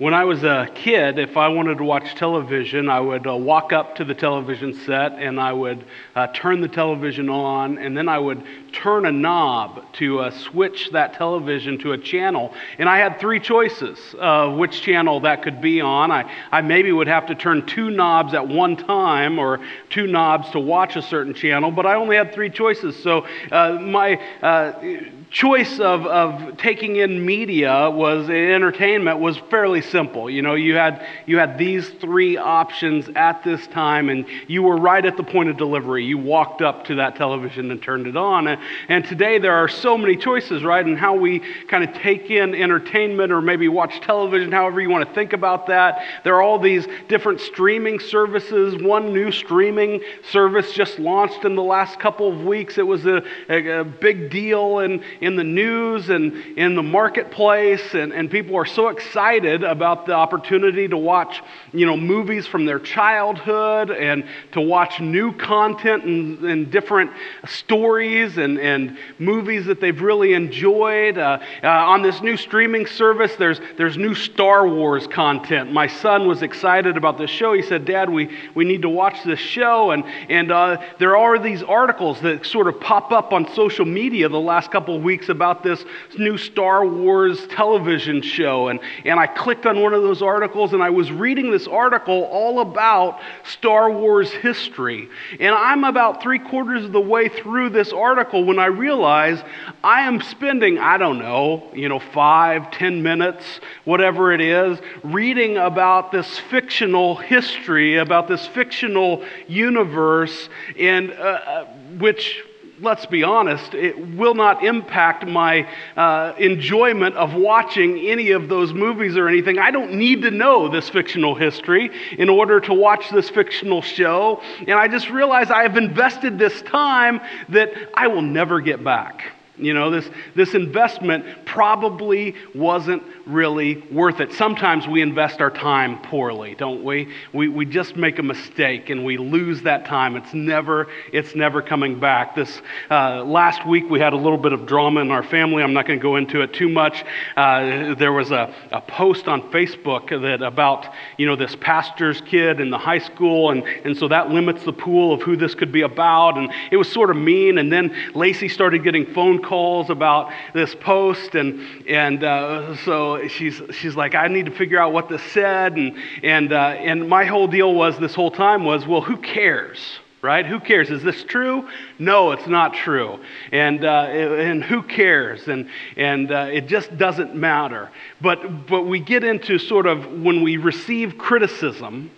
When I was a kid, if I wanted to watch television, I would uh, walk up to the television set and I would uh, turn the television on, and then I would turn a knob to uh, switch that television to a channel. And I had three choices of which channel that could be on. I, I maybe would have to turn two knobs at one time or two knobs to watch a certain channel, but I only had three choices. So uh, my uh, choice of, of taking in media was entertainment was fairly simple. You know, you had, you had these three options at this time, and you were right at the point of delivery. You walked up to that television and turned it on. And, and today there are so many choices, right, in how we kind of take in entertainment or maybe watch television, however you want to think about that. There are all these different streaming services. One new streaming service just launched in the last couple of weeks. It was a, a, a big deal, and in the news and in the marketplace, and, and people are so excited about the opportunity to watch, you know, movies from their childhood and to watch new content and, and different stories and, and movies that they've really enjoyed. Uh, uh, on this new streaming service, there's, there's new Star Wars content. My son was excited about this show. He said, Dad, we, we need to watch this show. And, and uh, there are these articles that sort of pop up on social media the last couple of weeks weeks about this new Star Wars television show. And, and I clicked on one of those articles and I was reading this article all about Star Wars history. And I'm about three quarters of the way through this article when I realize I am spending, I don't know, you know, five, ten minutes, whatever it is, reading about this fictional history, about this fictional universe, and uh, uh which let's be honest, it will not impact my uh, enjoyment of watching any of those movies or anything. I don't need to know this fictional history in order to watch this fictional show. And I just realize I have invested this time that I will never get back. You know, this, this investment probably wasn't really worth it. Sometimes we invest our time poorly, don't we? We, we just make a mistake and we lose that time. It's never, it's never coming back. This uh, last week we had a little bit of drama in our family. I'm not going to go into it too much. Uh, there was a, a post on Facebook that about, you know, this pastor's kid in the high school, and, and so that limits the pool of who this could be about. And it was sort of mean. And then Lacey started getting phone calls calls about this post, and, and uh, so she's, she's like, I need to figure out what this said. And, and, uh, and my whole deal was this whole time was, well, who cares? right? Who cares? Is this true? No, it's not true. And, uh, and who cares? And, and uh, it just doesn't matter. But, but we get into sort of when we receive criticism,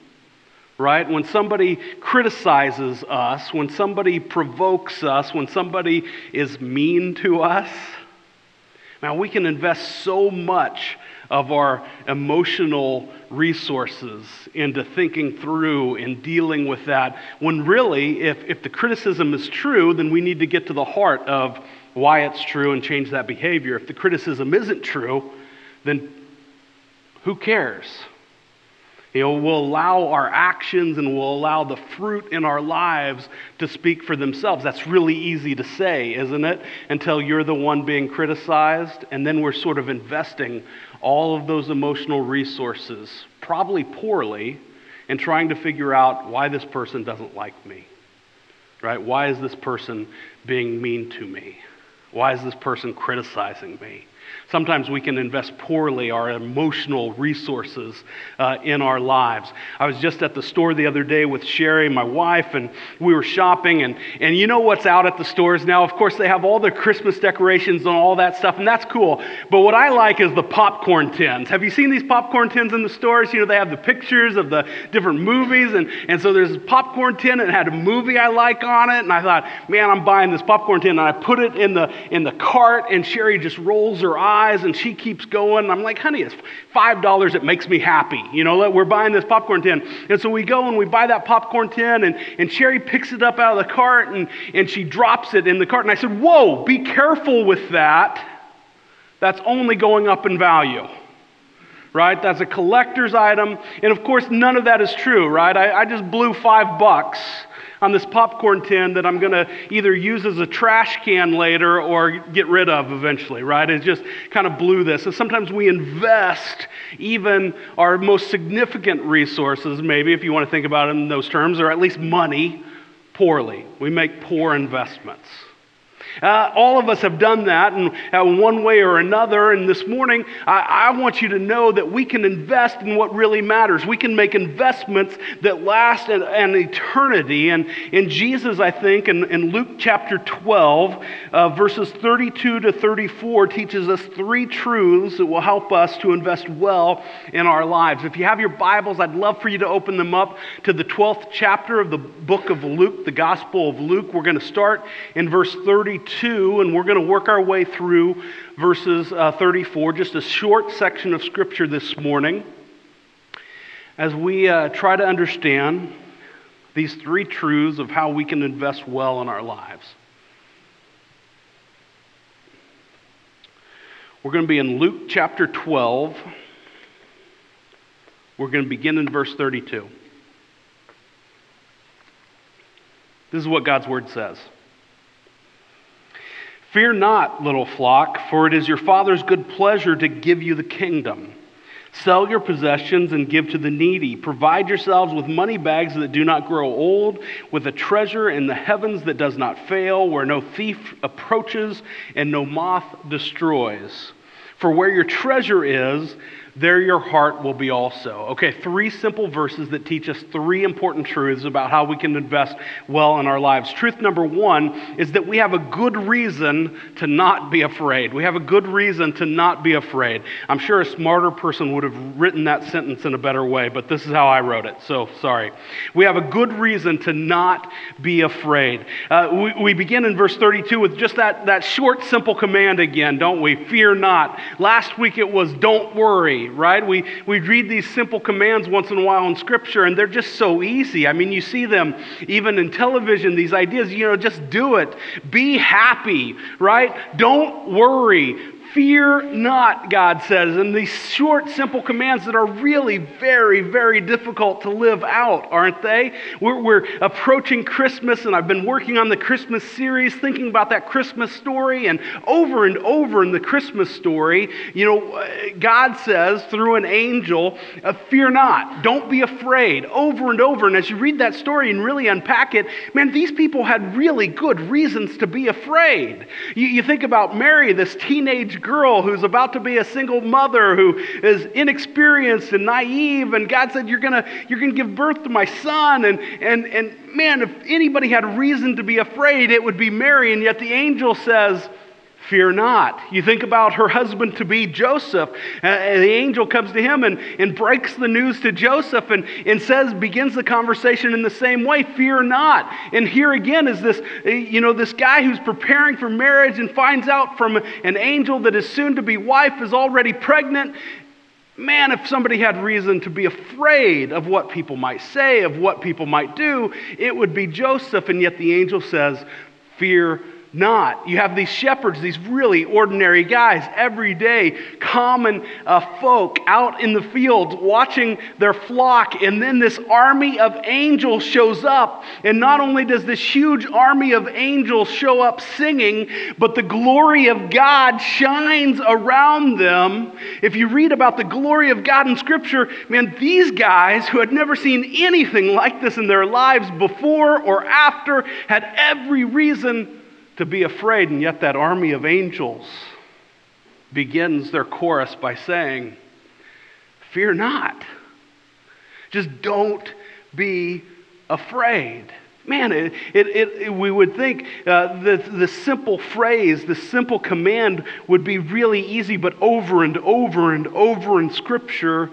right? When somebody criticizes us, when somebody provokes us, when somebody is mean to us, now we can invest so much of our emotional resources into thinking through and dealing with that. When really, if, if the criticism is true, then we need to get to the heart of why it's true and change that behavior. If the criticism isn't true, then who cares? You know, we'll allow our actions and we'll allow the fruit in our lives to speak for themselves. That's really easy to say, isn't it? Until you're the one being criticized, and then we're sort of investing all of those emotional resources, probably poorly, in trying to figure out why this person doesn't like me. Right? Why is this person being mean to me? Why is this person criticizing me? Sometimes we can invest poorly our emotional resources uh, in our lives. I was just at the store the other day with Sherry, my wife, and we were shopping. And, and you know what's out at the stores now? Of course, they have all the Christmas decorations and all that stuff, and that's cool. But what I like is the popcorn tins. Have you seen these popcorn tins in the stores? You know, they have the pictures of the different movies. And, and so there's a popcorn tin, and it had a movie I like on it. And I thought, man, I'm buying this popcorn tin. And I put it in the, in the cart, and Sherry just rolls her eyes eyes and she keeps going. I'm like, honey, it's $5. It makes me happy. You know, we're buying this popcorn tin. And so we go and we buy that popcorn tin and, and Sherry picks it up out of the cart and, and she drops it in the cart. And I said, whoa, be careful with that. That's only going up in value right? That's a collector's item. And of course, none of that is true, right? I, I, just blew five bucks on this popcorn tin that I'm going to either use as a trash can later or get rid of eventually, right? It just kind of blew this. And sometimes we invest even our most significant resources, maybe if you want to think about it in those terms, or at least money, poorly. We make poor investments. Uh, all of us have done that in uh, one way or another. And this morning, I, I want you to know that we can invest in what really matters. We can make investments that last an, an eternity. And in Jesus, I think, in, in Luke chapter 12, uh, verses 32 to 34, teaches us three truths that will help us to invest well in our lives. If you have your Bibles, I'd love for you to open them up to the 12th chapter of the book of Luke, the Gospel of Luke. We're going to start in verse 32. 32, and we're going to work our way through verses uh, 34, just a short section of Scripture this morning, as we uh, try to understand these three truths of how we can invest well in our lives. We're going to be in Luke chapter 12. We're going to begin in verse 32. This is what God's word says. Fear not, little flock, for it is your Father's good pleasure to give you the kingdom. Sell your possessions and give to the needy. Provide yourselves with money bags that do not grow old, with a treasure in the heavens that does not fail, where no thief approaches and no moth destroys. For where your treasure is, there your heart will be also. Okay, three simple verses that teach us three important truths about how we can invest well in our lives. Truth number one is that we have a good reason to not be afraid. We have a good reason to not be afraid. I'm sure a smarter person would have written that sentence in a better way, but this is how I wrote it, so sorry. We have a good reason to not be afraid. Uh, we, we begin in verse 32 with just that, that short, simple command again, don't we? Fear not. Last week it was don't worry right? We, we read these simple commands once in a while in Scripture, and they're just so easy. I mean, you see them even in television, these ideas, you know, just do it. Be happy, right? Don't worry. Fear not, God says. And these short, simple commands that are really very, very difficult to live out, aren't they? We're, we're, approaching Christmas, and I've been working on the Christmas series, thinking about that Christmas story. And over and over in the Christmas story, you know, God says through an angel, uh, Fear not, don't be afraid, over and over. And as you read that story and really unpack it, man, these people had really good reasons to be afraid. You, you think about Mary, this teenage girl who's about to be a single mother who is inexperienced and naive and god said you're to you're to give birth to my son. And and and man if anybody had reason to be afraid it would be mary. And yet the angel says Fear not. You think about her husband to be Joseph. Uh, the angel comes to him and, and breaks the news to Joseph and, and says, begins the conversation in the same way Fear not. And here again is this, uh, you know, this guy who's preparing for marriage and finds out from an angel that his soon to be wife is already pregnant. Man, if somebody had reason to be afraid of what people might say, of what people might do, it would be Joseph. And yet the angel says, Fear not. You have these shepherds, these really ordinary guys, everyday, common uh, folk out in the fields watching their flock. And then this army of angels shows up. And not only does this huge army of angels show up singing, but the glory of God shines around them. If you read about the glory of God in Scripture, man, these guys who had never seen anything like this in their lives before or after had every reason to be afraid, and yet that army of angels begins their chorus by saying, Fear not. Just don't be afraid. Man, it, it, it, we would think uh, the, the simple phrase, the simple command would be really easy, but over and over and over in Scripture,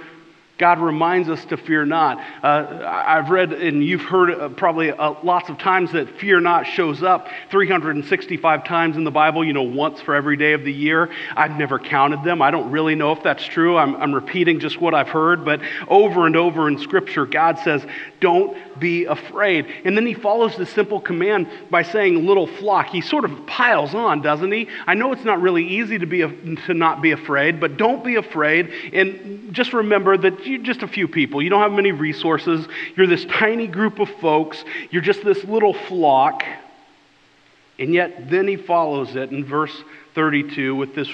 God reminds us to fear not. Uh, I've read, and you've heard uh, probably uh, lots of times that fear not shows up 365 times in the Bible, you know, once for every day of the year. I've never counted them. I don't really know if that's true. I'm, I'm repeating just what I've heard, but over and over in Scripture, God says, don't be afraid. And then he follows the simple command by saying, little flock. He sort of piles on, doesn't he? I know it's not really easy to, be, to not be afraid, but don't be afraid. And just remember that you're just a few people. You don't have many resources. You're this tiny group of folks. You're just this little flock. And yet, then he follows it in verse 32 with this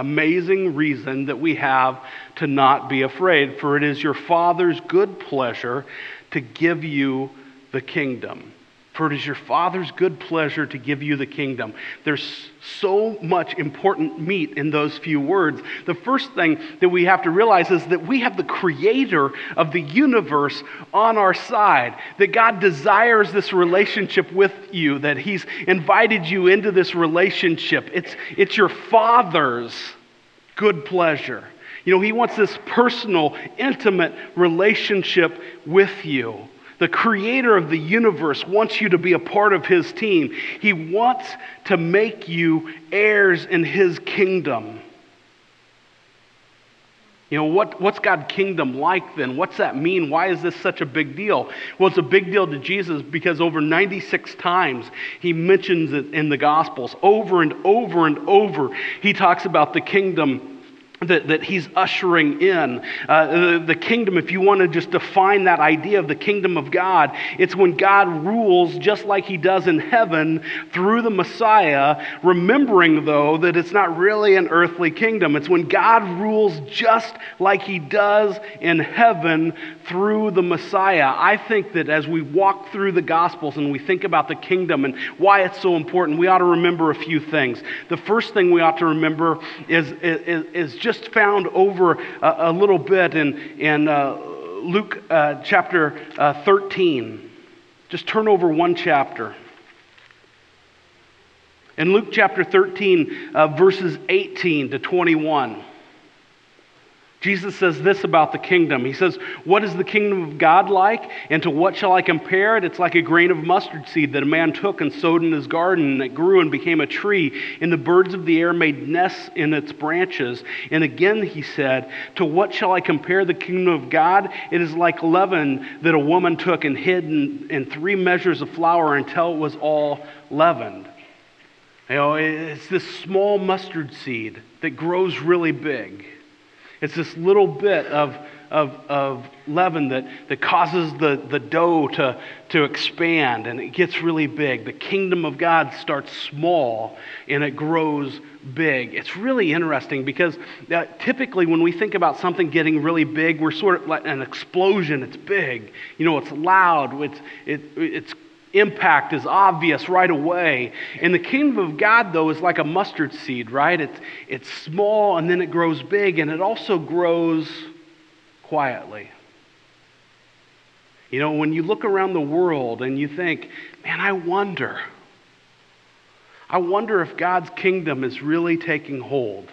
amazing reason that we have to not be afraid. For it is your Father's good pleasure to give you the kingdom. For it is your Father's good pleasure to give you the kingdom. There's so much important meat in those few words. The first thing that we have to realize is that we have the creator of the universe on our side, that God desires this relationship with you, that He's invited you into this relationship. It's, it's your Father's good pleasure. You know, He wants this personal, intimate relationship with you. The creator of the universe wants you to be a part of his team. He wants to make you heirs in his kingdom. You know, what, what's God's kingdom like then? What's that mean? Why is this such a big deal? Well, it's a big deal to Jesus because over 96 times he mentions it in the Gospels. Over and over and over, he talks about the kingdom that, that he's ushering in. Uh, the, the kingdom, if you want to just define that idea of the kingdom of God, it's when God rules just like he does in heaven through the Messiah, remembering, though, that it's not really an earthly kingdom. It's when God rules just like he does in heaven through the Messiah. I think that as we walk through the Gospels and we think about the kingdom and why it's so important, we ought to remember a few things. The first thing we ought to remember is, is, is just just found over a, a little bit in, in uh, Luke uh, chapter uh, 13. Just turn over one chapter. In Luke chapter 13, uh, verses 18 to 21. Jesus says this about the kingdom. He says, What is the kingdom of God like? And to what shall I compare it? It's like a grain of mustard seed that a man took and sowed in his garden, and it grew and became a tree. And the birds of the air made nests in its branches. And again he said, To what shall I compare the kingdom of God? It is like leaven that a woman took and hid in, in three measures of flour until it was all leavened. You know, it's this small mustard seed that grows really big. It's this little bit of, of, of leaven that, that causes the, the dough to, to expand and it gets really big. The kingdom of God starts small and it grows big. It's really interesting because uh, typically when we think about something getting really big, we're sort of like an explosion. It's big. You know, it's loud. It's, it, it's impact is obvious right away. And the kingdom of God, though, is like a mustard seed, right? It's, it's small and then it grows big, and it also grows quietly. You know, when you look around the world and you think, man, I wonder, I wonder if God's kingdom is really taking hold.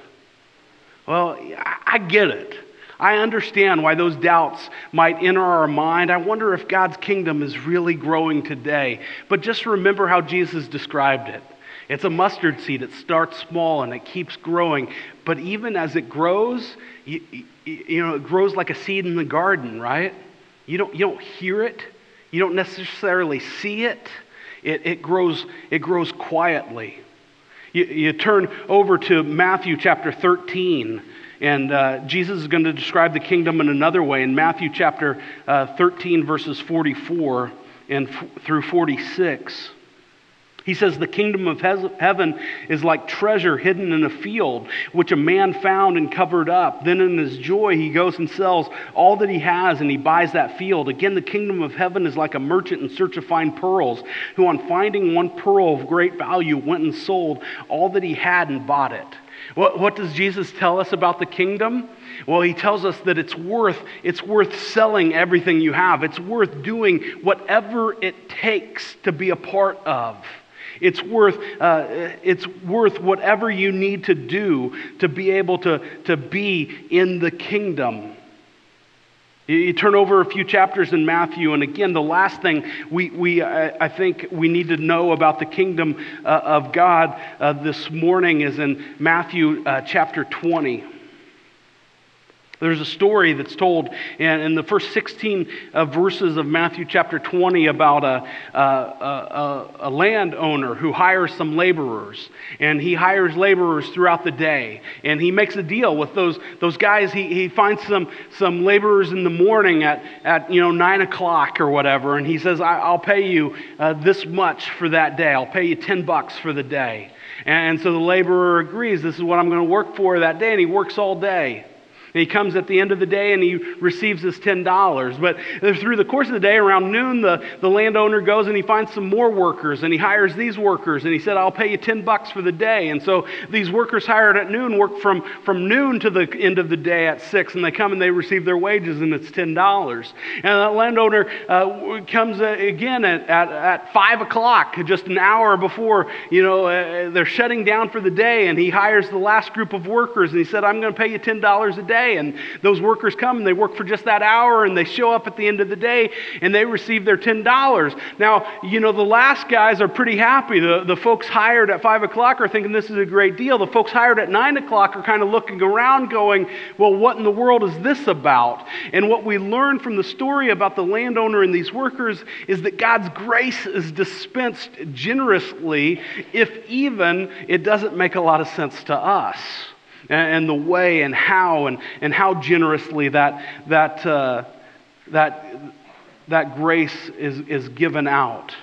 Well, I get it. I understand why those doubts might enter our mind. I wonder if God's kingdom is really growing today. But just remember how Jesus described it. It's a mustard seed. It starts small and it keeps growing. But even as it grows, you, you, know, it grows like a seed in the garden, right? You don't, you don't hear it, you don't necessarily see it. It, it, grows, it grows quietly. You, you turn over to Matthew chapter 13. And uh, Jesus is going to describe the kingdom in another way in Matthew chapter uh, 13, verses 44 and f- through 46. He says, The kingdom of heaven is like treasure hidden in a field, which a man found and covered up. Then in his joy, he goes and sells all that he has and he buys that field. Again, the kingdom of heaven is like a merchant in search of fine pearls, who, on finding one pearl of great value, went and sold all that he had and bought it. What, what does Jesus tell us about the kingdom? Well, he tells us that it's worth, it's worth selling everything you have. It's worth doing whatever it takes to be a part of. It's worth, uh, it's worth whatever you need to do to be able to, to be in the kingdom. You turn over a few chapters in Matthew, and again, the last thing we, we I think we need to know about the kingdom uh, of God uh, this morning is in Matthew uh, chapter 20. There's a story that's told in, in the first 16 uh, verses of Matthew chapter 20 about a, a, a, a, landowner who hires some laborers. And he hires laborers throughout the day. And he makes a deal with those, those guys. He, he finds some, some laborers in the morning at, at you know, 9 o'clock or whatever. And he says, I, will pay you uh, this much for that day. I'll pay you 10 bucks for the day. And so the laborer agrees, this is what I'm going to work for that day. And he works all day. And he comes at the end of the day and he receives his $10. But through the course of the day, around noon, the, the landowner goes and he finds some more workers and he hires these workers and he said, I'll pay you 10 bucks for the day. And so these workers hired at noon work from, from noon to the end of the day at 6 and they come and they receive their wages and it's $10. And that landowner uh, comes uh, again at, at, at 5 o'clock, just an hour before, you know, uh, they're shutting down for the day and he hires the last group of workers and he said, I'm going to pay you $10 a day day. And those workers come and they work for just that hour and they show up at the end of the day and they receive their $10. Now, you know, the last guys are pretty happy. The, the folks hired at 5 o'clock are thinking this is a great deal. The folks hired at 9 o'clock are kind of looking around going, well, what in the world is this about? And what we learn from the story about the landowner and these workers is that God's grace is dispensed generously, if even it doesn't make a lot of sense to us and, the way and how and, and how generously that, that, uh, that, that grace is, is given out.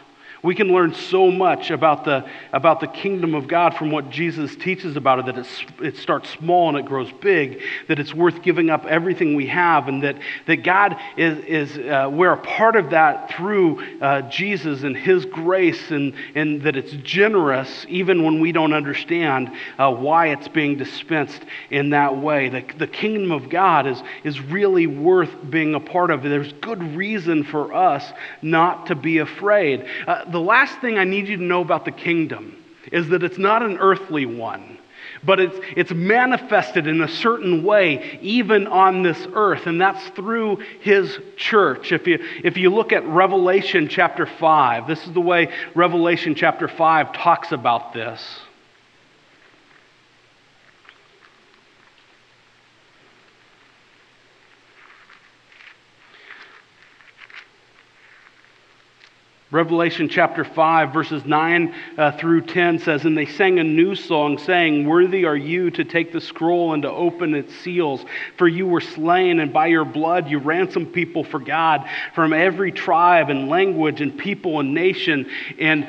We can learn so much about the, about the kingdom of God from what Jesus teaches about it that it's, it starts small and it grows big, that it's worth giving up everything we have, and that, that God is, is uh, we're a part of that through uh, Jesus and His grace, and, and that it's generous even when we don't understand uh, why it's being dispensed in that way. The, the kingdom of God is, is really worth being a part of. There's good reason for us not to be afraid. Uh, the last thing I need you to know about the kingdom is that it's not an earthly one, but it's, it's manifested in a certain way, even on this earth, and that's through his church. If you, if you look at Revelation chapter 5, this is the way Revelation chapter 5 talks about this. Revelation chapter 5, verses 9 uh, through 10 says, And they sang a new song, saying, Worthy are you to take the scroll and to open its seals, for you were slain, and by your blood you ransomed people for God from every tribe and language and people and nation, and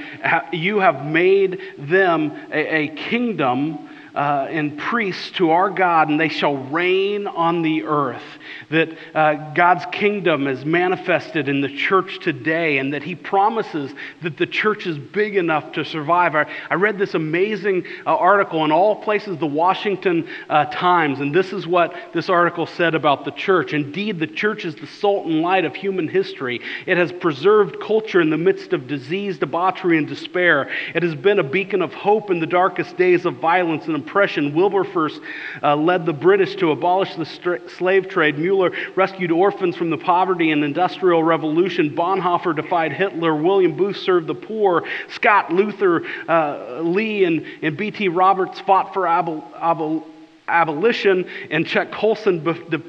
you have made them a, a kingdom uh, and priests to our God, and they shall reign on the earth. That uh, God's kingdom is manifested in the church today, and that He promises that the church is big enough to survive. I, I read this amazing uh, article in all places, the Washington uh, Times, and this is what this article said about the church. Indeed, the church is the salt and light of human history. It has preserved culture in the midst of disease, debauchery, and despair. It has been a beacon of hope in the darkest days of violence and Wilberforce uh, led the British to abolish the st- slave trade. Mueller rescued orphans from the poverty and industrial revolution. Bonhoeffer defied Hitler. William Booth served the poor. Scott, Luther, uh, Lee, and, and B.T. Roberts fought for abol- abol- abolition, and Chuck Colson be-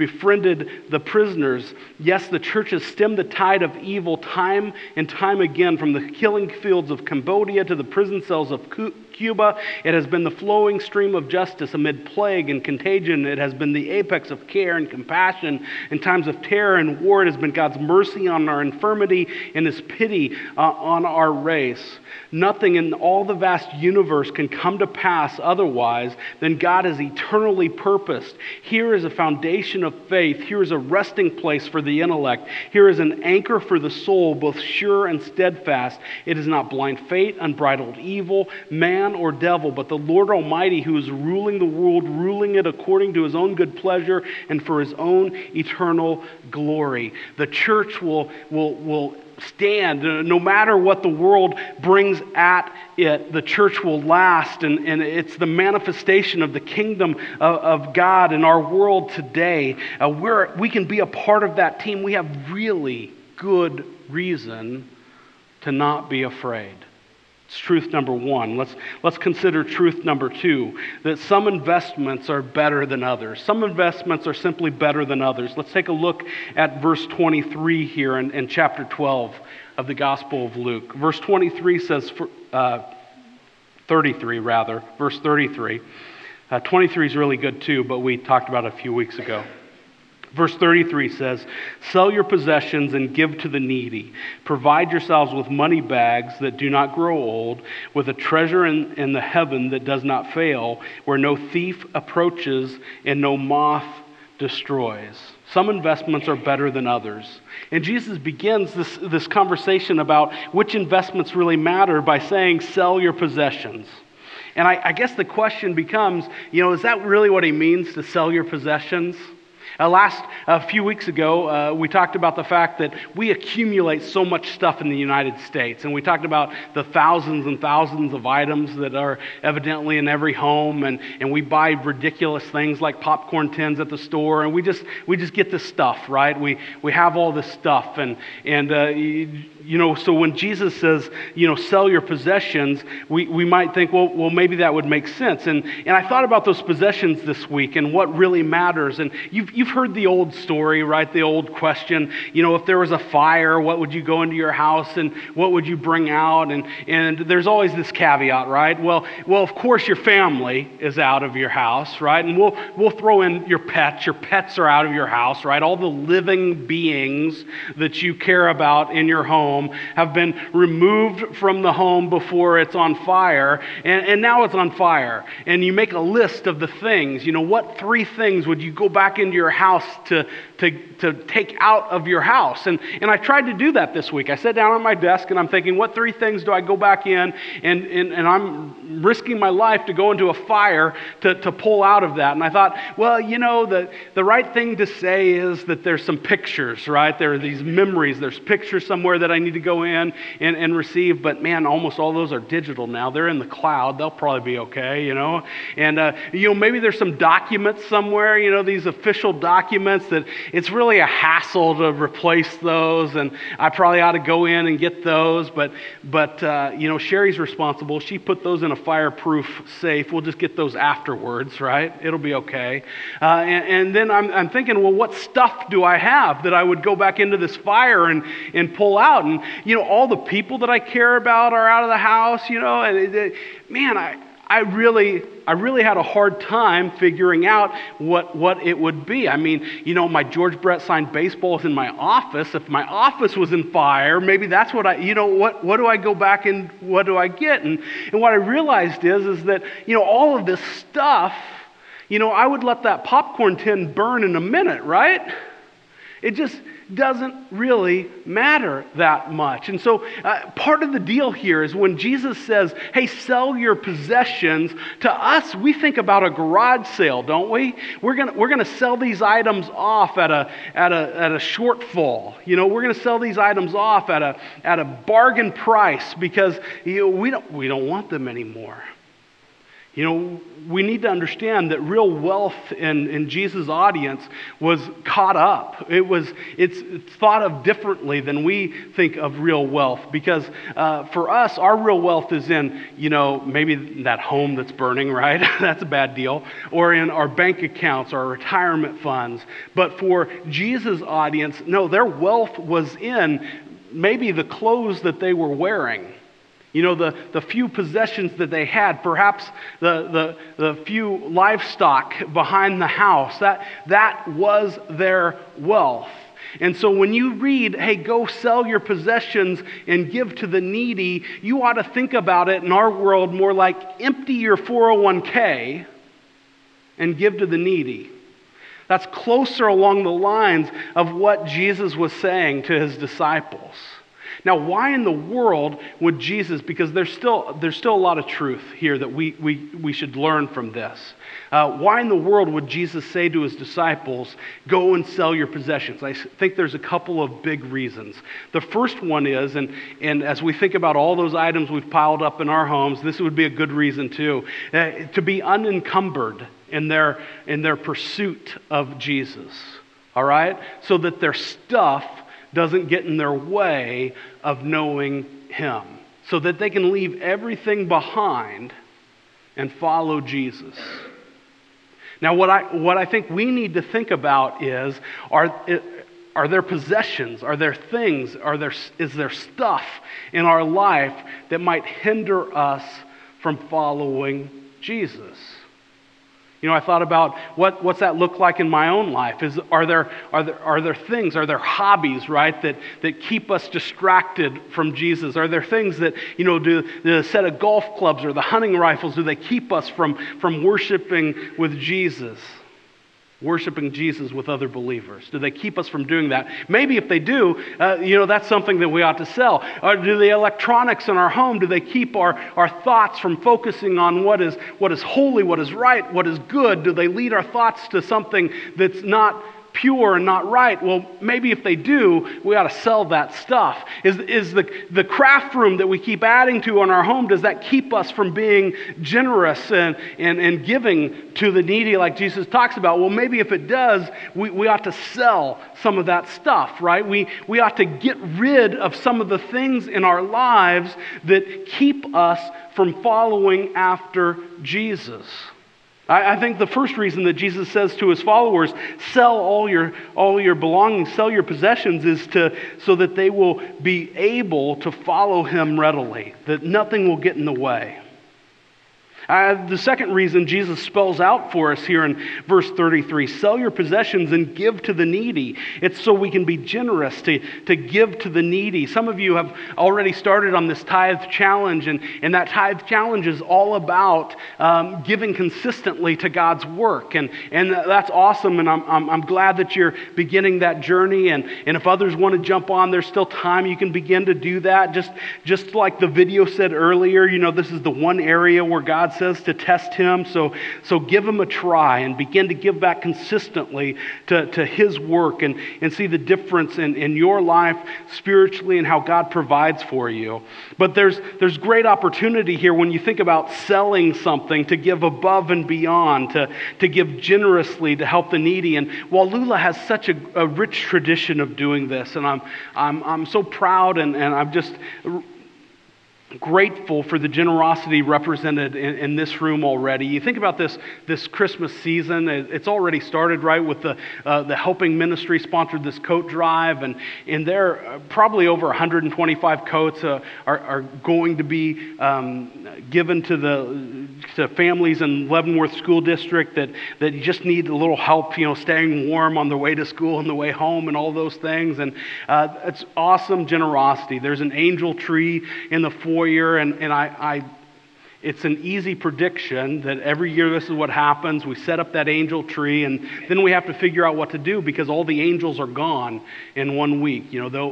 befriended the prisoners. Yes, the church has stemmed the tide of evil time and time again, from the killing fields of Cambodia to the prison cells of Cuba. It has been the flowing stream of justice amid plague and contagion. It has been the apex of care and compassion in times of terror and war. It has been God's mercy on our infirmity and His pity uh, on our race. Nothing in all the vast universe can come to pass otherwise than God has eternally purposed. Here is a foundation of faith. Here is a resting place for the intellect. Here is an anchor for the soul, both sure and steadfast. It is not blind fate, unbridled evil, man or devil, but the Lord Almighty who is ruling the world, ruling it according to his own good pleasure and for his own eternal glory. The church will, will, will stand. No matter what the world brings at it the church will last and, and it's the manifestation of the kingdom of, of god in our world today. Uh, we're, we can be a part of that team. We have really good reason to not be afraid It's truth number one. Let's, let's consider truth number two that some investments are better than others. Some investments are simply better than others. Let's take a look at verse 23 here in, in chapter 12 of the Gospel of Luke. Verse 23 says, uh, 33 rather, verse 33. Uh, 23 is really good too, but we talked about it a few weeks ago. Verse 33 says, Sell your possessions and give to the needy. Provide yourselves with money bags that do not grow old, with a treasure in, in the heaven that does not fail, where no thief approaches and no moth destroys. Some investments are better than others. And Jesus begins this, this conversation about which investments really matter by saying, Sell your possessions. And I, I guess the question becomes, you know, is that really what he means to sell your possessions? Uh, last a few weeks ago, uh, we talked about the fact that we accumulate so much stuff in the United States, and we talked about the thousands and thousands of items that are evidently in every home, and, and we buy ridiculous things like popcorn tins at the store, and we just we just get this stuff, right? We we have all this stuff, and and uh, you, you know, so when Jesus says, you know, sell your possessions, we, we might think, well, well, maybe that would make sense. And, and I thought about those possessions this week and what really matters. And you've, you've heard the old story, right? The old question, you know, if there was a fire, what would you go into your house and what would you bring out? And, and there's always this caveat, right? Well, well, of course, your family is out of your house, right? And we'll, we'll throw in your pets. Your pets are out of your house, right? All the living beings that you care about in your home have been removed from the home before it's on fire, and, and now it's on fire. And you make a list of the things. You know, what three things would you go back into your house to, to, to take out of your house? And, and I tried to do that this week. I sat down at my desk and I'm thinking, what three things do I go back in? And, and, and I'm risking my life to go into a fire to, to pull out of that. And I thought, well, you know, the, the right thing to say is that there's some pictures, right? There are these memories. There's pictures somewhere that I need to go in and, and receive. But man, almost all those are digital now. They're in the cloud. They'll probably be okay, you know. And, uh, you know, maybe there's some documents somewhere, you know, these official documents that it's really a hassle to replace those. And I probably ought to go in and get those. But, but uh, you know, Sherry's responsible. She put those in a fireproof safe. We'll just get those afterwards, right? It'll be okay. Uh, and, and, then I'm, I'm thinking, well, what stuff do I have that I would go back into this fire and, and pull out? And, you know, all the people that I care about are out of the house, you know, and it, it, man, I, I really, I really had a hard time figuring out what, what it would be. I mean, you know, my George Brett signed baseball is in my office. If my office was in fire, maybe that's what I, you know, what, what do I go back and what do I get? And, and what I realized is, is that, you know, all of this stuff, you know, I would let that popcorn tin burn in a minute, right? It just, doesn't really matter that much. And so, uh, part of the deal here is when Jesus says, hey, sell your possessions, to us, we think about a garage sale, don't we? We're going we're gonna sell these items off at a, at, a, at a shortfall. You know, we're going to sell these items off at a, at a bargain price because you know, we, don't, we don't want them anymore. You know, we need to understand that real wealth in, in Jesus' audience was caught up. It was, it's, it's thought of differently than we think of real wealth because uh, for us, our real wealth is in, you know, maybe that home that's burning, right? that's a bad deal. Or in our bank accounts, our retirement funds. But for Jesus' audience, no, their wealth was in maybe the clothes that they were wearing you know, the, the few possessions that they had, perhaps the, the, the few livestock behind the house, that, that was their wealth. And so when you read, hey, go sell your possessions and give to the needy, you ought to think about it in our world more like empty your 401k and give to the needy. That's closer along the lines of what Jesus was saying to his disciples. Now, why in the world would Jesus, because there's still, there's still a lot of truth here that we, we, we should learn from this. Uh, why in the world would Jesus say to his disciples, Go and sell your possessions? I think there's a couple of big reasons. The first one is, and, and as we think about all those items we've piled up in our homes, this would be a good reason too, uh, to be unencumbered in their, in their pursuit of Jesus. All right? So that their stuff doesn't get in their way of knowing Him. so that they can leave everything behind and follow Jesus. Now, what I, what I think we need to think about is are, are there possessions? Are there things? Are there, is there stuff in our life that might hinder us from following Jesus? You know, I thought about what, what's that look like in my own life? Is, are, there, are, there, are there things, are there hobbies, right, that, that keep us distracted from Jesus? Are there things that, you know, do the set of golf clubs or the hunting rifles, do they keep us from, from worshiping with Jesus? Worshiping Jesus with other believers? Do they keep us from doing that? Maybe if they do, uh, you know, that's something that we ought to sell. Or do the electronics in our home, do they keep our, our thoughts from focusing on what is, what is holy, what is right, what is good? Do they lead our thoughts to something that's not pure and not right. Well, maybe if they do, we ought to sell that stuff. Is, is the, the craft room that we keep adding to in our home, does that keep us from being generous and, and, and giving to the needy like Jesus talks about? Well, maybe if it does, we, we ought to sell some of that stuff, right? We, we ought to get rid of some of the things in our lives that keep us from following after Jesus. I, I think the first reason that Jesus says to his followers, sell all your, all your belongings, sell your possessions, is to, so that they will be able to follow him readily, that nothing will get in the way. Uh, the second reason Jesus spells out for us here in verse 33 sell your possessions and give to the needy. It's so we can be generous to, to give to the needy. Some of you have already started on this tithe challenge, and, and that tithe challenge is all about um, giving consistently to God's work. And, and that's awesome, and I'm, I'm, I'm glad that you're beginning that journey. And, and if others want to jump on, there's still time. You can begin to do that. Just, just like the video said earlier, you know, this is the one area where God says to test him. So, so give him a try and begin to give back consistently to, to his work and, and see the difference in, in your life spiritually and how God provides for you. But there's, there's great opportunity here when you think about selling something to give above and beyond, to, to give generously to help the needy. And Wallula has such a, a rich tradition of doing this. And I'm, I'm, I'm so proud and, and I'm just grateful for the generosity represented in, in, this room already. You think about this, this Christmas season, it's already started, right, with the, uh, the helping ministry sponsored this coat drive, and, and there uh, probably over 125 coats uh, are, are going to be um, given to the to families in Leavenworth School District that, that just need a little help, you know, staying warm on the way to school and the way home and all those things. And uh, it's awesome generosity. There's an angel tree in the foyer, and, and I, I it's an easy prediction that every year this is what happens. We set up that angel tree, and then we have to figure out what to do because all the angels are gone in one week. You know, though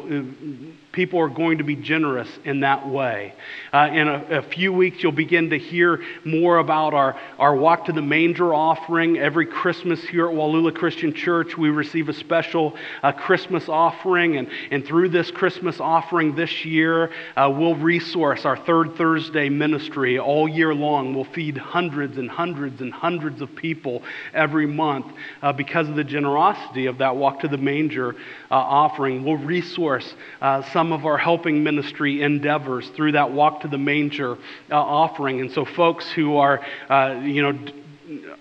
people are going to be generous in that way. Uh, in a, a, few weeks, you'll begin to hear more about our, our Walk to the Manger offering. Every Christmas here at Wallula Christian Church, we receive a special uh, Christmas offering. And, and through this Christmas offering this year, uh, we'll resource our Third Thursday ministry all year long. We'll feed hundreds and hundreds and hundreds of people every month uh, because of the generosity of that Walk to the Manger uh, offering. We'll resource uh, some some of our helping ministry endeavors through that Walk to the Manger uh, offering. And so, folks who are, uh, you know,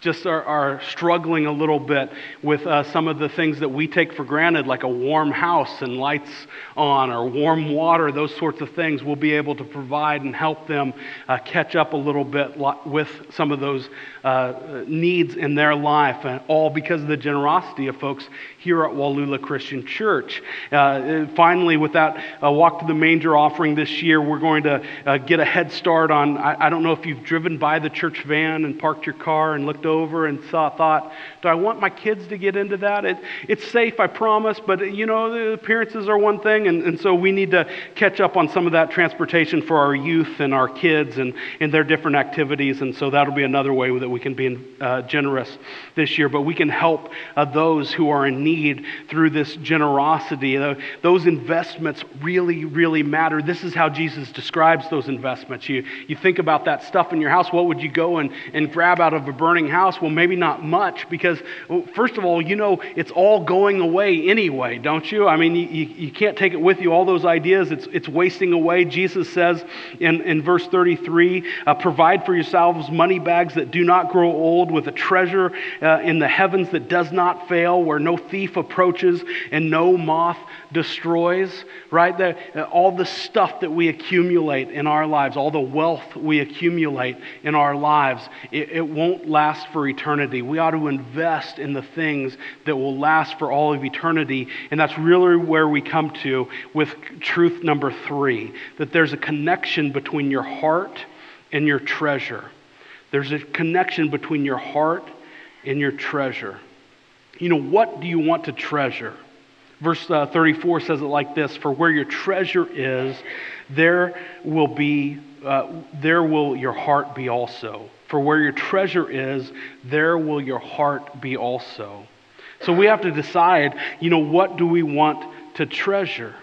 just are, are, struggling a little bit with uh, some of the things that we take for granted, like a warm house and lights on, or warm water, those sorts of things, we'll be able to provide and help them uh, catch up a little bit with some of those uh, needs in their life, and all because of the generosity of folks here at Wallula Christian Church. Uh, finally, with that uh, Walk to the Manger offering this year, we're going to uh, get a head start on. I, I don't know if you've driven by the church van and parked your car and looked over and saw, thought, do I want my kids to get into that? It, it's safe, I promise, but you know, the appearances are one thing, and, and so we need to catch up on some of that transportation for our youth and our kids and, and their different activities, and so that'll be another way that we can be uh, generous this year. But we can help uh, those who are in need through this generosity. Uh, those investments really, really matter. This is how Jesus describes those investments. You, you think about that stuff in your house, what would you go and, and grab out of a burning house? Well, maybe not much because, well, first of all, you know it's all going away anyway, don't you? I mean, you, you can't take it with you. All those ideas, it's, it's wasting away. Jesus says in, in verse 33 uh, Provide for yourselves money bags that do not grow old, with a treasure uh, in the heavens that does not fail, where no thief approaches and no moth destroys, right? The, uh, all the stuff that we accumulate in our lives, all the wealth we accumulate in our lives, it, it won't last for eternity. We ought to invest in the things that will last for all of eternity. And that's really where we come to with truth number three that there's a connection between your heart and your treasure. There's a connection between your heart and your treasure. You know, what do you want to treasure? Verse uh, 34 says it like this For where your treasure is, there will be, uh, there will your heart be also. For where your treasure is, there will your heart be also. So we have to decide, you know, what do we want to treasure?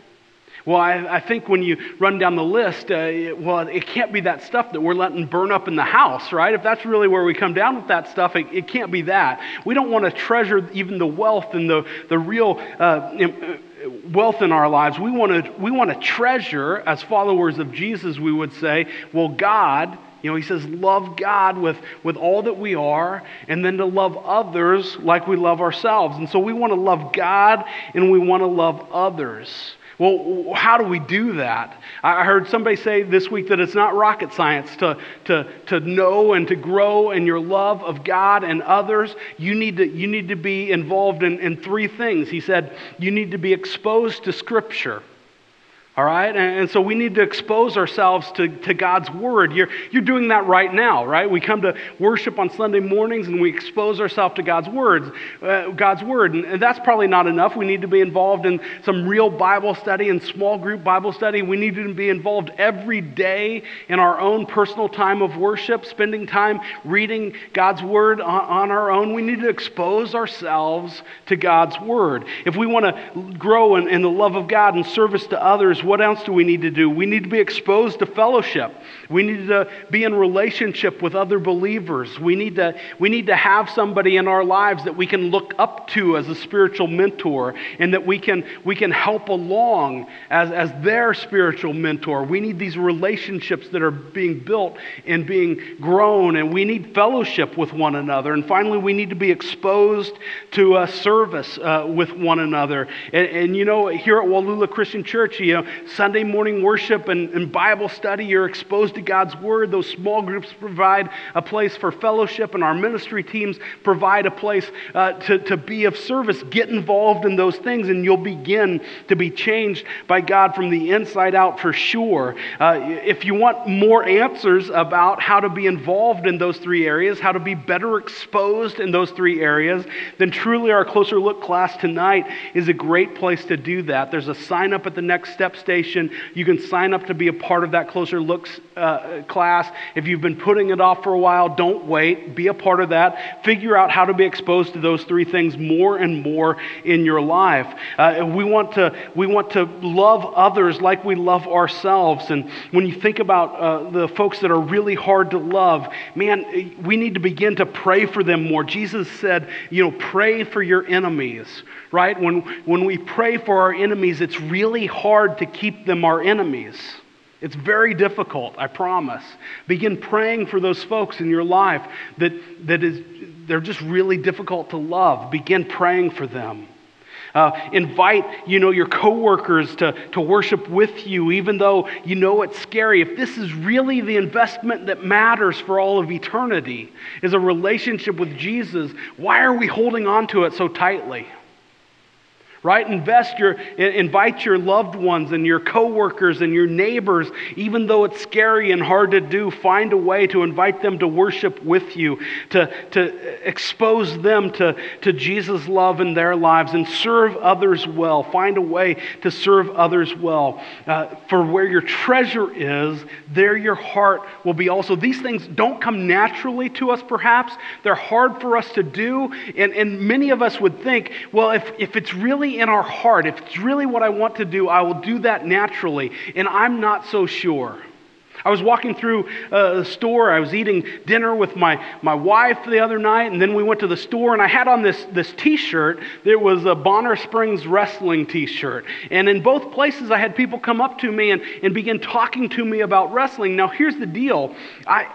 Well, I, I, think when you run down the list, uh, it, well, it can't be that stuff that we're letting burn up in the house, right? If that's really where we come down with that stuff, it, it can't be that. We don't want to treasure even the wealth and the, the real uh, uh, wealth in our lives. We want to we want to treasure, as followers of Jesus, we would say, well, God. You know, he says, love God with, with all that we are, and then to love others like we love ourselves. And so we want to love God and we want to love others. Well, how do we do that? I heard somebody say this week that it's not rocket science to, to, to know and to grow in your love of God and others. You need to, you need to be involved in, in three things. He said, you need to be exposed to Scripture. All right? And, so we need to expose ourselves to, to God's Word. You're, you're doing that right now, right? We come to worship on Sunday mornings and we expose ourselves to God's Words, uh, God's Word. And, that's probably not enough. We need to be involved in some real Bible study and small group Bible study. We need to be involved every day in our own personal time of worship, spending time reading God's Word on, on our own. We need to expose ourselves to God's Word. If we want to grow in, in the love of God and service to others, what else do we need to do? We need to be exposed to fellowship. We need to be in relationship with other believers. We need to, we need to have somebody in our lives that we can look up to as a spiritual mentor and that we can, we can help along as, as their spiritual mentor. We need these relationships that are being built and being grown, and we need fellowship with one another. And finally, we need to be exposed to a service uh, with one another. And, and, you know, here at Wallula Christian Church, you know, Sunday morning worship and, and Bible study, you're exposed to God's Word. Those small groups provide a place for fellowship, and our ministry teams provide a place uh, to, to be of service. Get involved in those things, and you'll begin to be changed by God from the inside out for sure. Uh, if you want more answers about how to be involved in those three areas, how to be better exposed in those three areas, then truly our Closer Look class tonight is a great place to do that. There's a sign up at the next step station. You can sign up to be a part of that Closer Looks uh, class. If you've been putting it off for a while, don't wait. Be a part of that. Figure out how to be exposed to those three things more and more in your life. Uh, we, want to, we want to love others like we love ourselves. And when you think about uh, the folks that are really hard to love, man, we need to begin to pray for them more. Jesus said, you know, pray for your enemies, right? When, when we pray for our enemies, it's really hard to keep them our enemies. It's very difficult, I promise. Begin praying for those folks in your life that, that is, they're just really difficult to love. Begin praying for them. Uh, invite, you know, your coworkers to, to worship with you, even though you know it's scary. If this is really the investment that matters for all of eternity, is a relationship with Jesus, why are we holding on to it so tightly? Right? Invest your invite your loved ones and your coworkers and your neighbors even though it's scary and hard to do find a way to invite them to worship with you to, to expose them to, to jesus love in their lives and serve others well. Find a way to serve others well. Uh, for where your treasure is there your heart will be also. These things don't come naturally to us perhaps. They're hard for us to do. And, and many of us would think well if, if it's really in our heart, if it's really what I want to do, I will do that naturally. And I'm not so sure. I was walking through uh, a store. I was eating dinner with my, my wife the other night, and then we went to the store, and I had on this, this t shirt. There was a Bonner Springs wrestling t shirt. And in both places, I had people come up to me and, and begin talking to me about wrestling. Now, here's the deal I,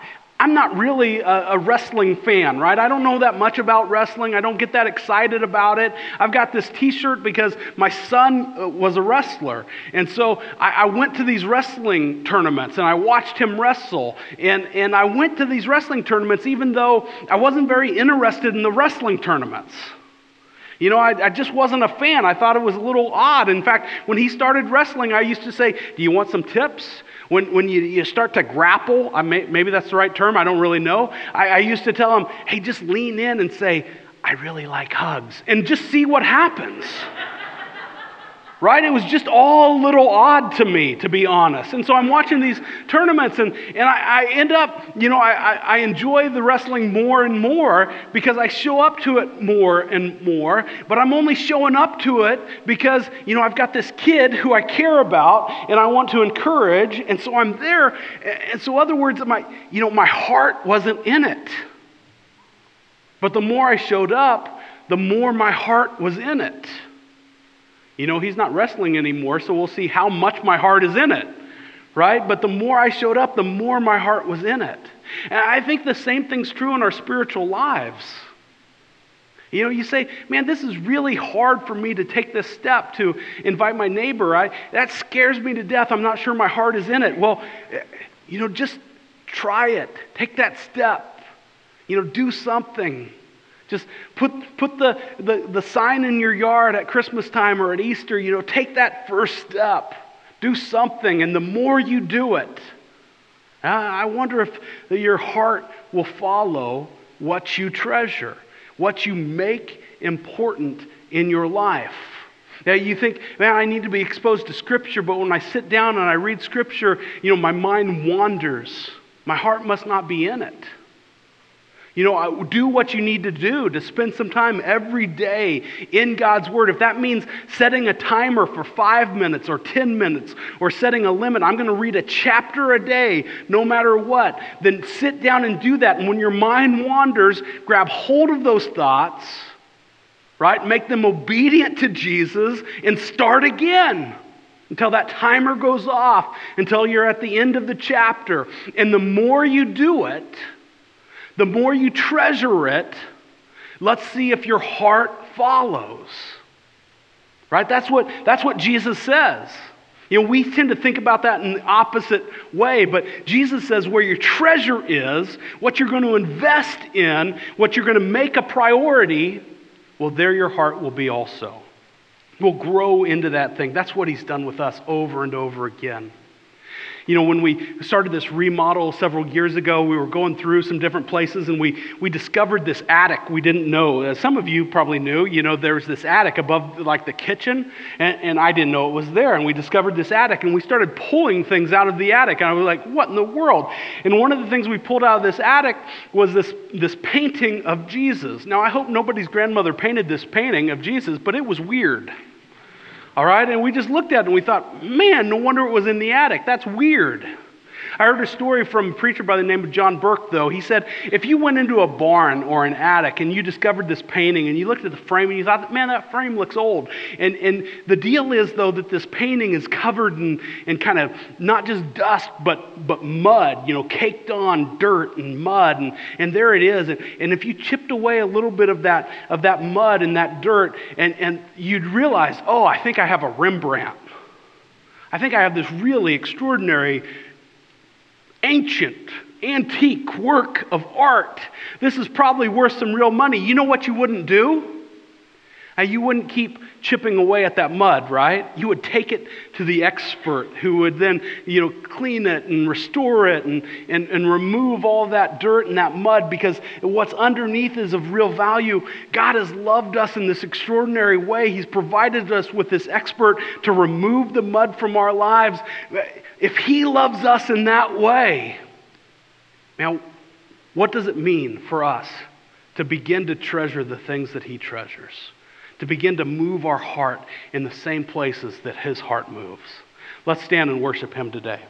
I'm not really a, a, wrestling fan, right? I don't know that much about wrestling. I don't get that excited about it. I've got this t shirt because my son uh, was a wrestler. And so I, I, went to these wrestling tournaments and I watched him wrestle. And, and I went to these wrestling tournaments even though I wasn't very interested in the wrestling tournaments. You know, I, I, just wasn't a fan. I thought it was a little odd. In fact, when he started wrestling, I used to say, Do you want some tips? When, when you, you start to grapple, I may, maybe that's the right term, I don't really know. I, I used to tell them, Hey, just lean in and say, I really like hugs, and just see what happens right? It was just all a little odd to me, to be honest. And so I'm watching these tournaments, and, and I, I end up, you know, I, I enjoy the wrestling more and more because I show up to it more and more, but I'm only showing up to it because, you know, I've got this kid who I care about and I want to encourage, and so I'm there. And so, other words, my, you know, my heart wasn't in it. But the more I showed up, the more my heart was in it. You know, he's not wrestling anymore, so we'll see how much my heart is in it, right? But the more I showed up, the more my heart was in it. And I think the same thing's true in our spiritual lives. You know, you say, man, this is really hard for me to take this step to invite my neighbor. I, that scares me to death. I'm not sure my heart is in it. Well, you know, just try it. Take that step. You know, do something. Just put, put the, the, the sign in your yard at Christmas time or at Easter. You know, take that first step. Do something. And the more you do it, I wonder if your heart will follow what you treasure, what you make important in your life. Now you think, man, I need to be exposed to Scripture, but when I sit down and I read Scripture, you know, my mind wanders. My heart must not be in it. You know, do what you need to do to spend some time every day in God's Word. If that means setting a timer for five minutes or 10 minutes or setting a limit, I'm going to read a chapter a day no matter what, then sit down and do that. And when your mind wanders, grab hold of those thoughts, right? Make them obedient to Jesus and start again until that timer goes off, until you're at the end of the chapter. And the more you do it, the more you treasure it, let's see if your heart follows. Right? That's what, that's what Jesus says. You know, we tend to think about that in the opposite way, but Jesus says where your treasure is, what you're going to invest in, what you're going to make a priority, well, there your heart will be also. We'll grow into that thing. That's what he's done with us over and over again. You know, when we started this remodel several years ago, we were going through some different places and we, we discovered this attic we didn't know. Uh, some of you probably knew, you know, there was this attic above like the kitchen, and, and I didn't know it was there. And we discovered this attic and we started pulling things out of the attic. And I was like, what in the world? And one of the things we pulled out of this attic was this, this painting of Jesus. Now, I hope nobody's grandmother painted this painting of Jesus, but it was weird. All right? And we just looked at it and we thought, man, no wonder it was in the attic. That's weird. I heard a story from a preacher by the name of John Burke, though. He said, if you went into a barn or an attic and you discovered this painting and you looked at the frame and you thought, man, that frame looks old. And, and the deal is, though, that this painting is covered in, in kind of not just dust, but, but mud, you know, caked on dirt and mud. And, and there it is. And, and if you chipped away a little bit of that, of that mud and that dirt, and, and you'd realize, oh, I think I have a Rembrandt. I think I have this really extraordinary ancient, antique work of art. This is probably worth some real money. You know what you wouldn't do? You wouldn't keep chipping away at that mud, right? You would take it to the expert who would then, you know, clean it and restore it and, and, and remove all that dirt and that mud because what's underneath is of real value. God has loved us in this extraordinary way. He's provided us with this expert to remove the mud from our lives. If He loves us in that way, now, what does it mean for us to begin to treasure the things that He treasures? to begin to move our heart in the same places that His heart moves. Let's stand and worship Him today.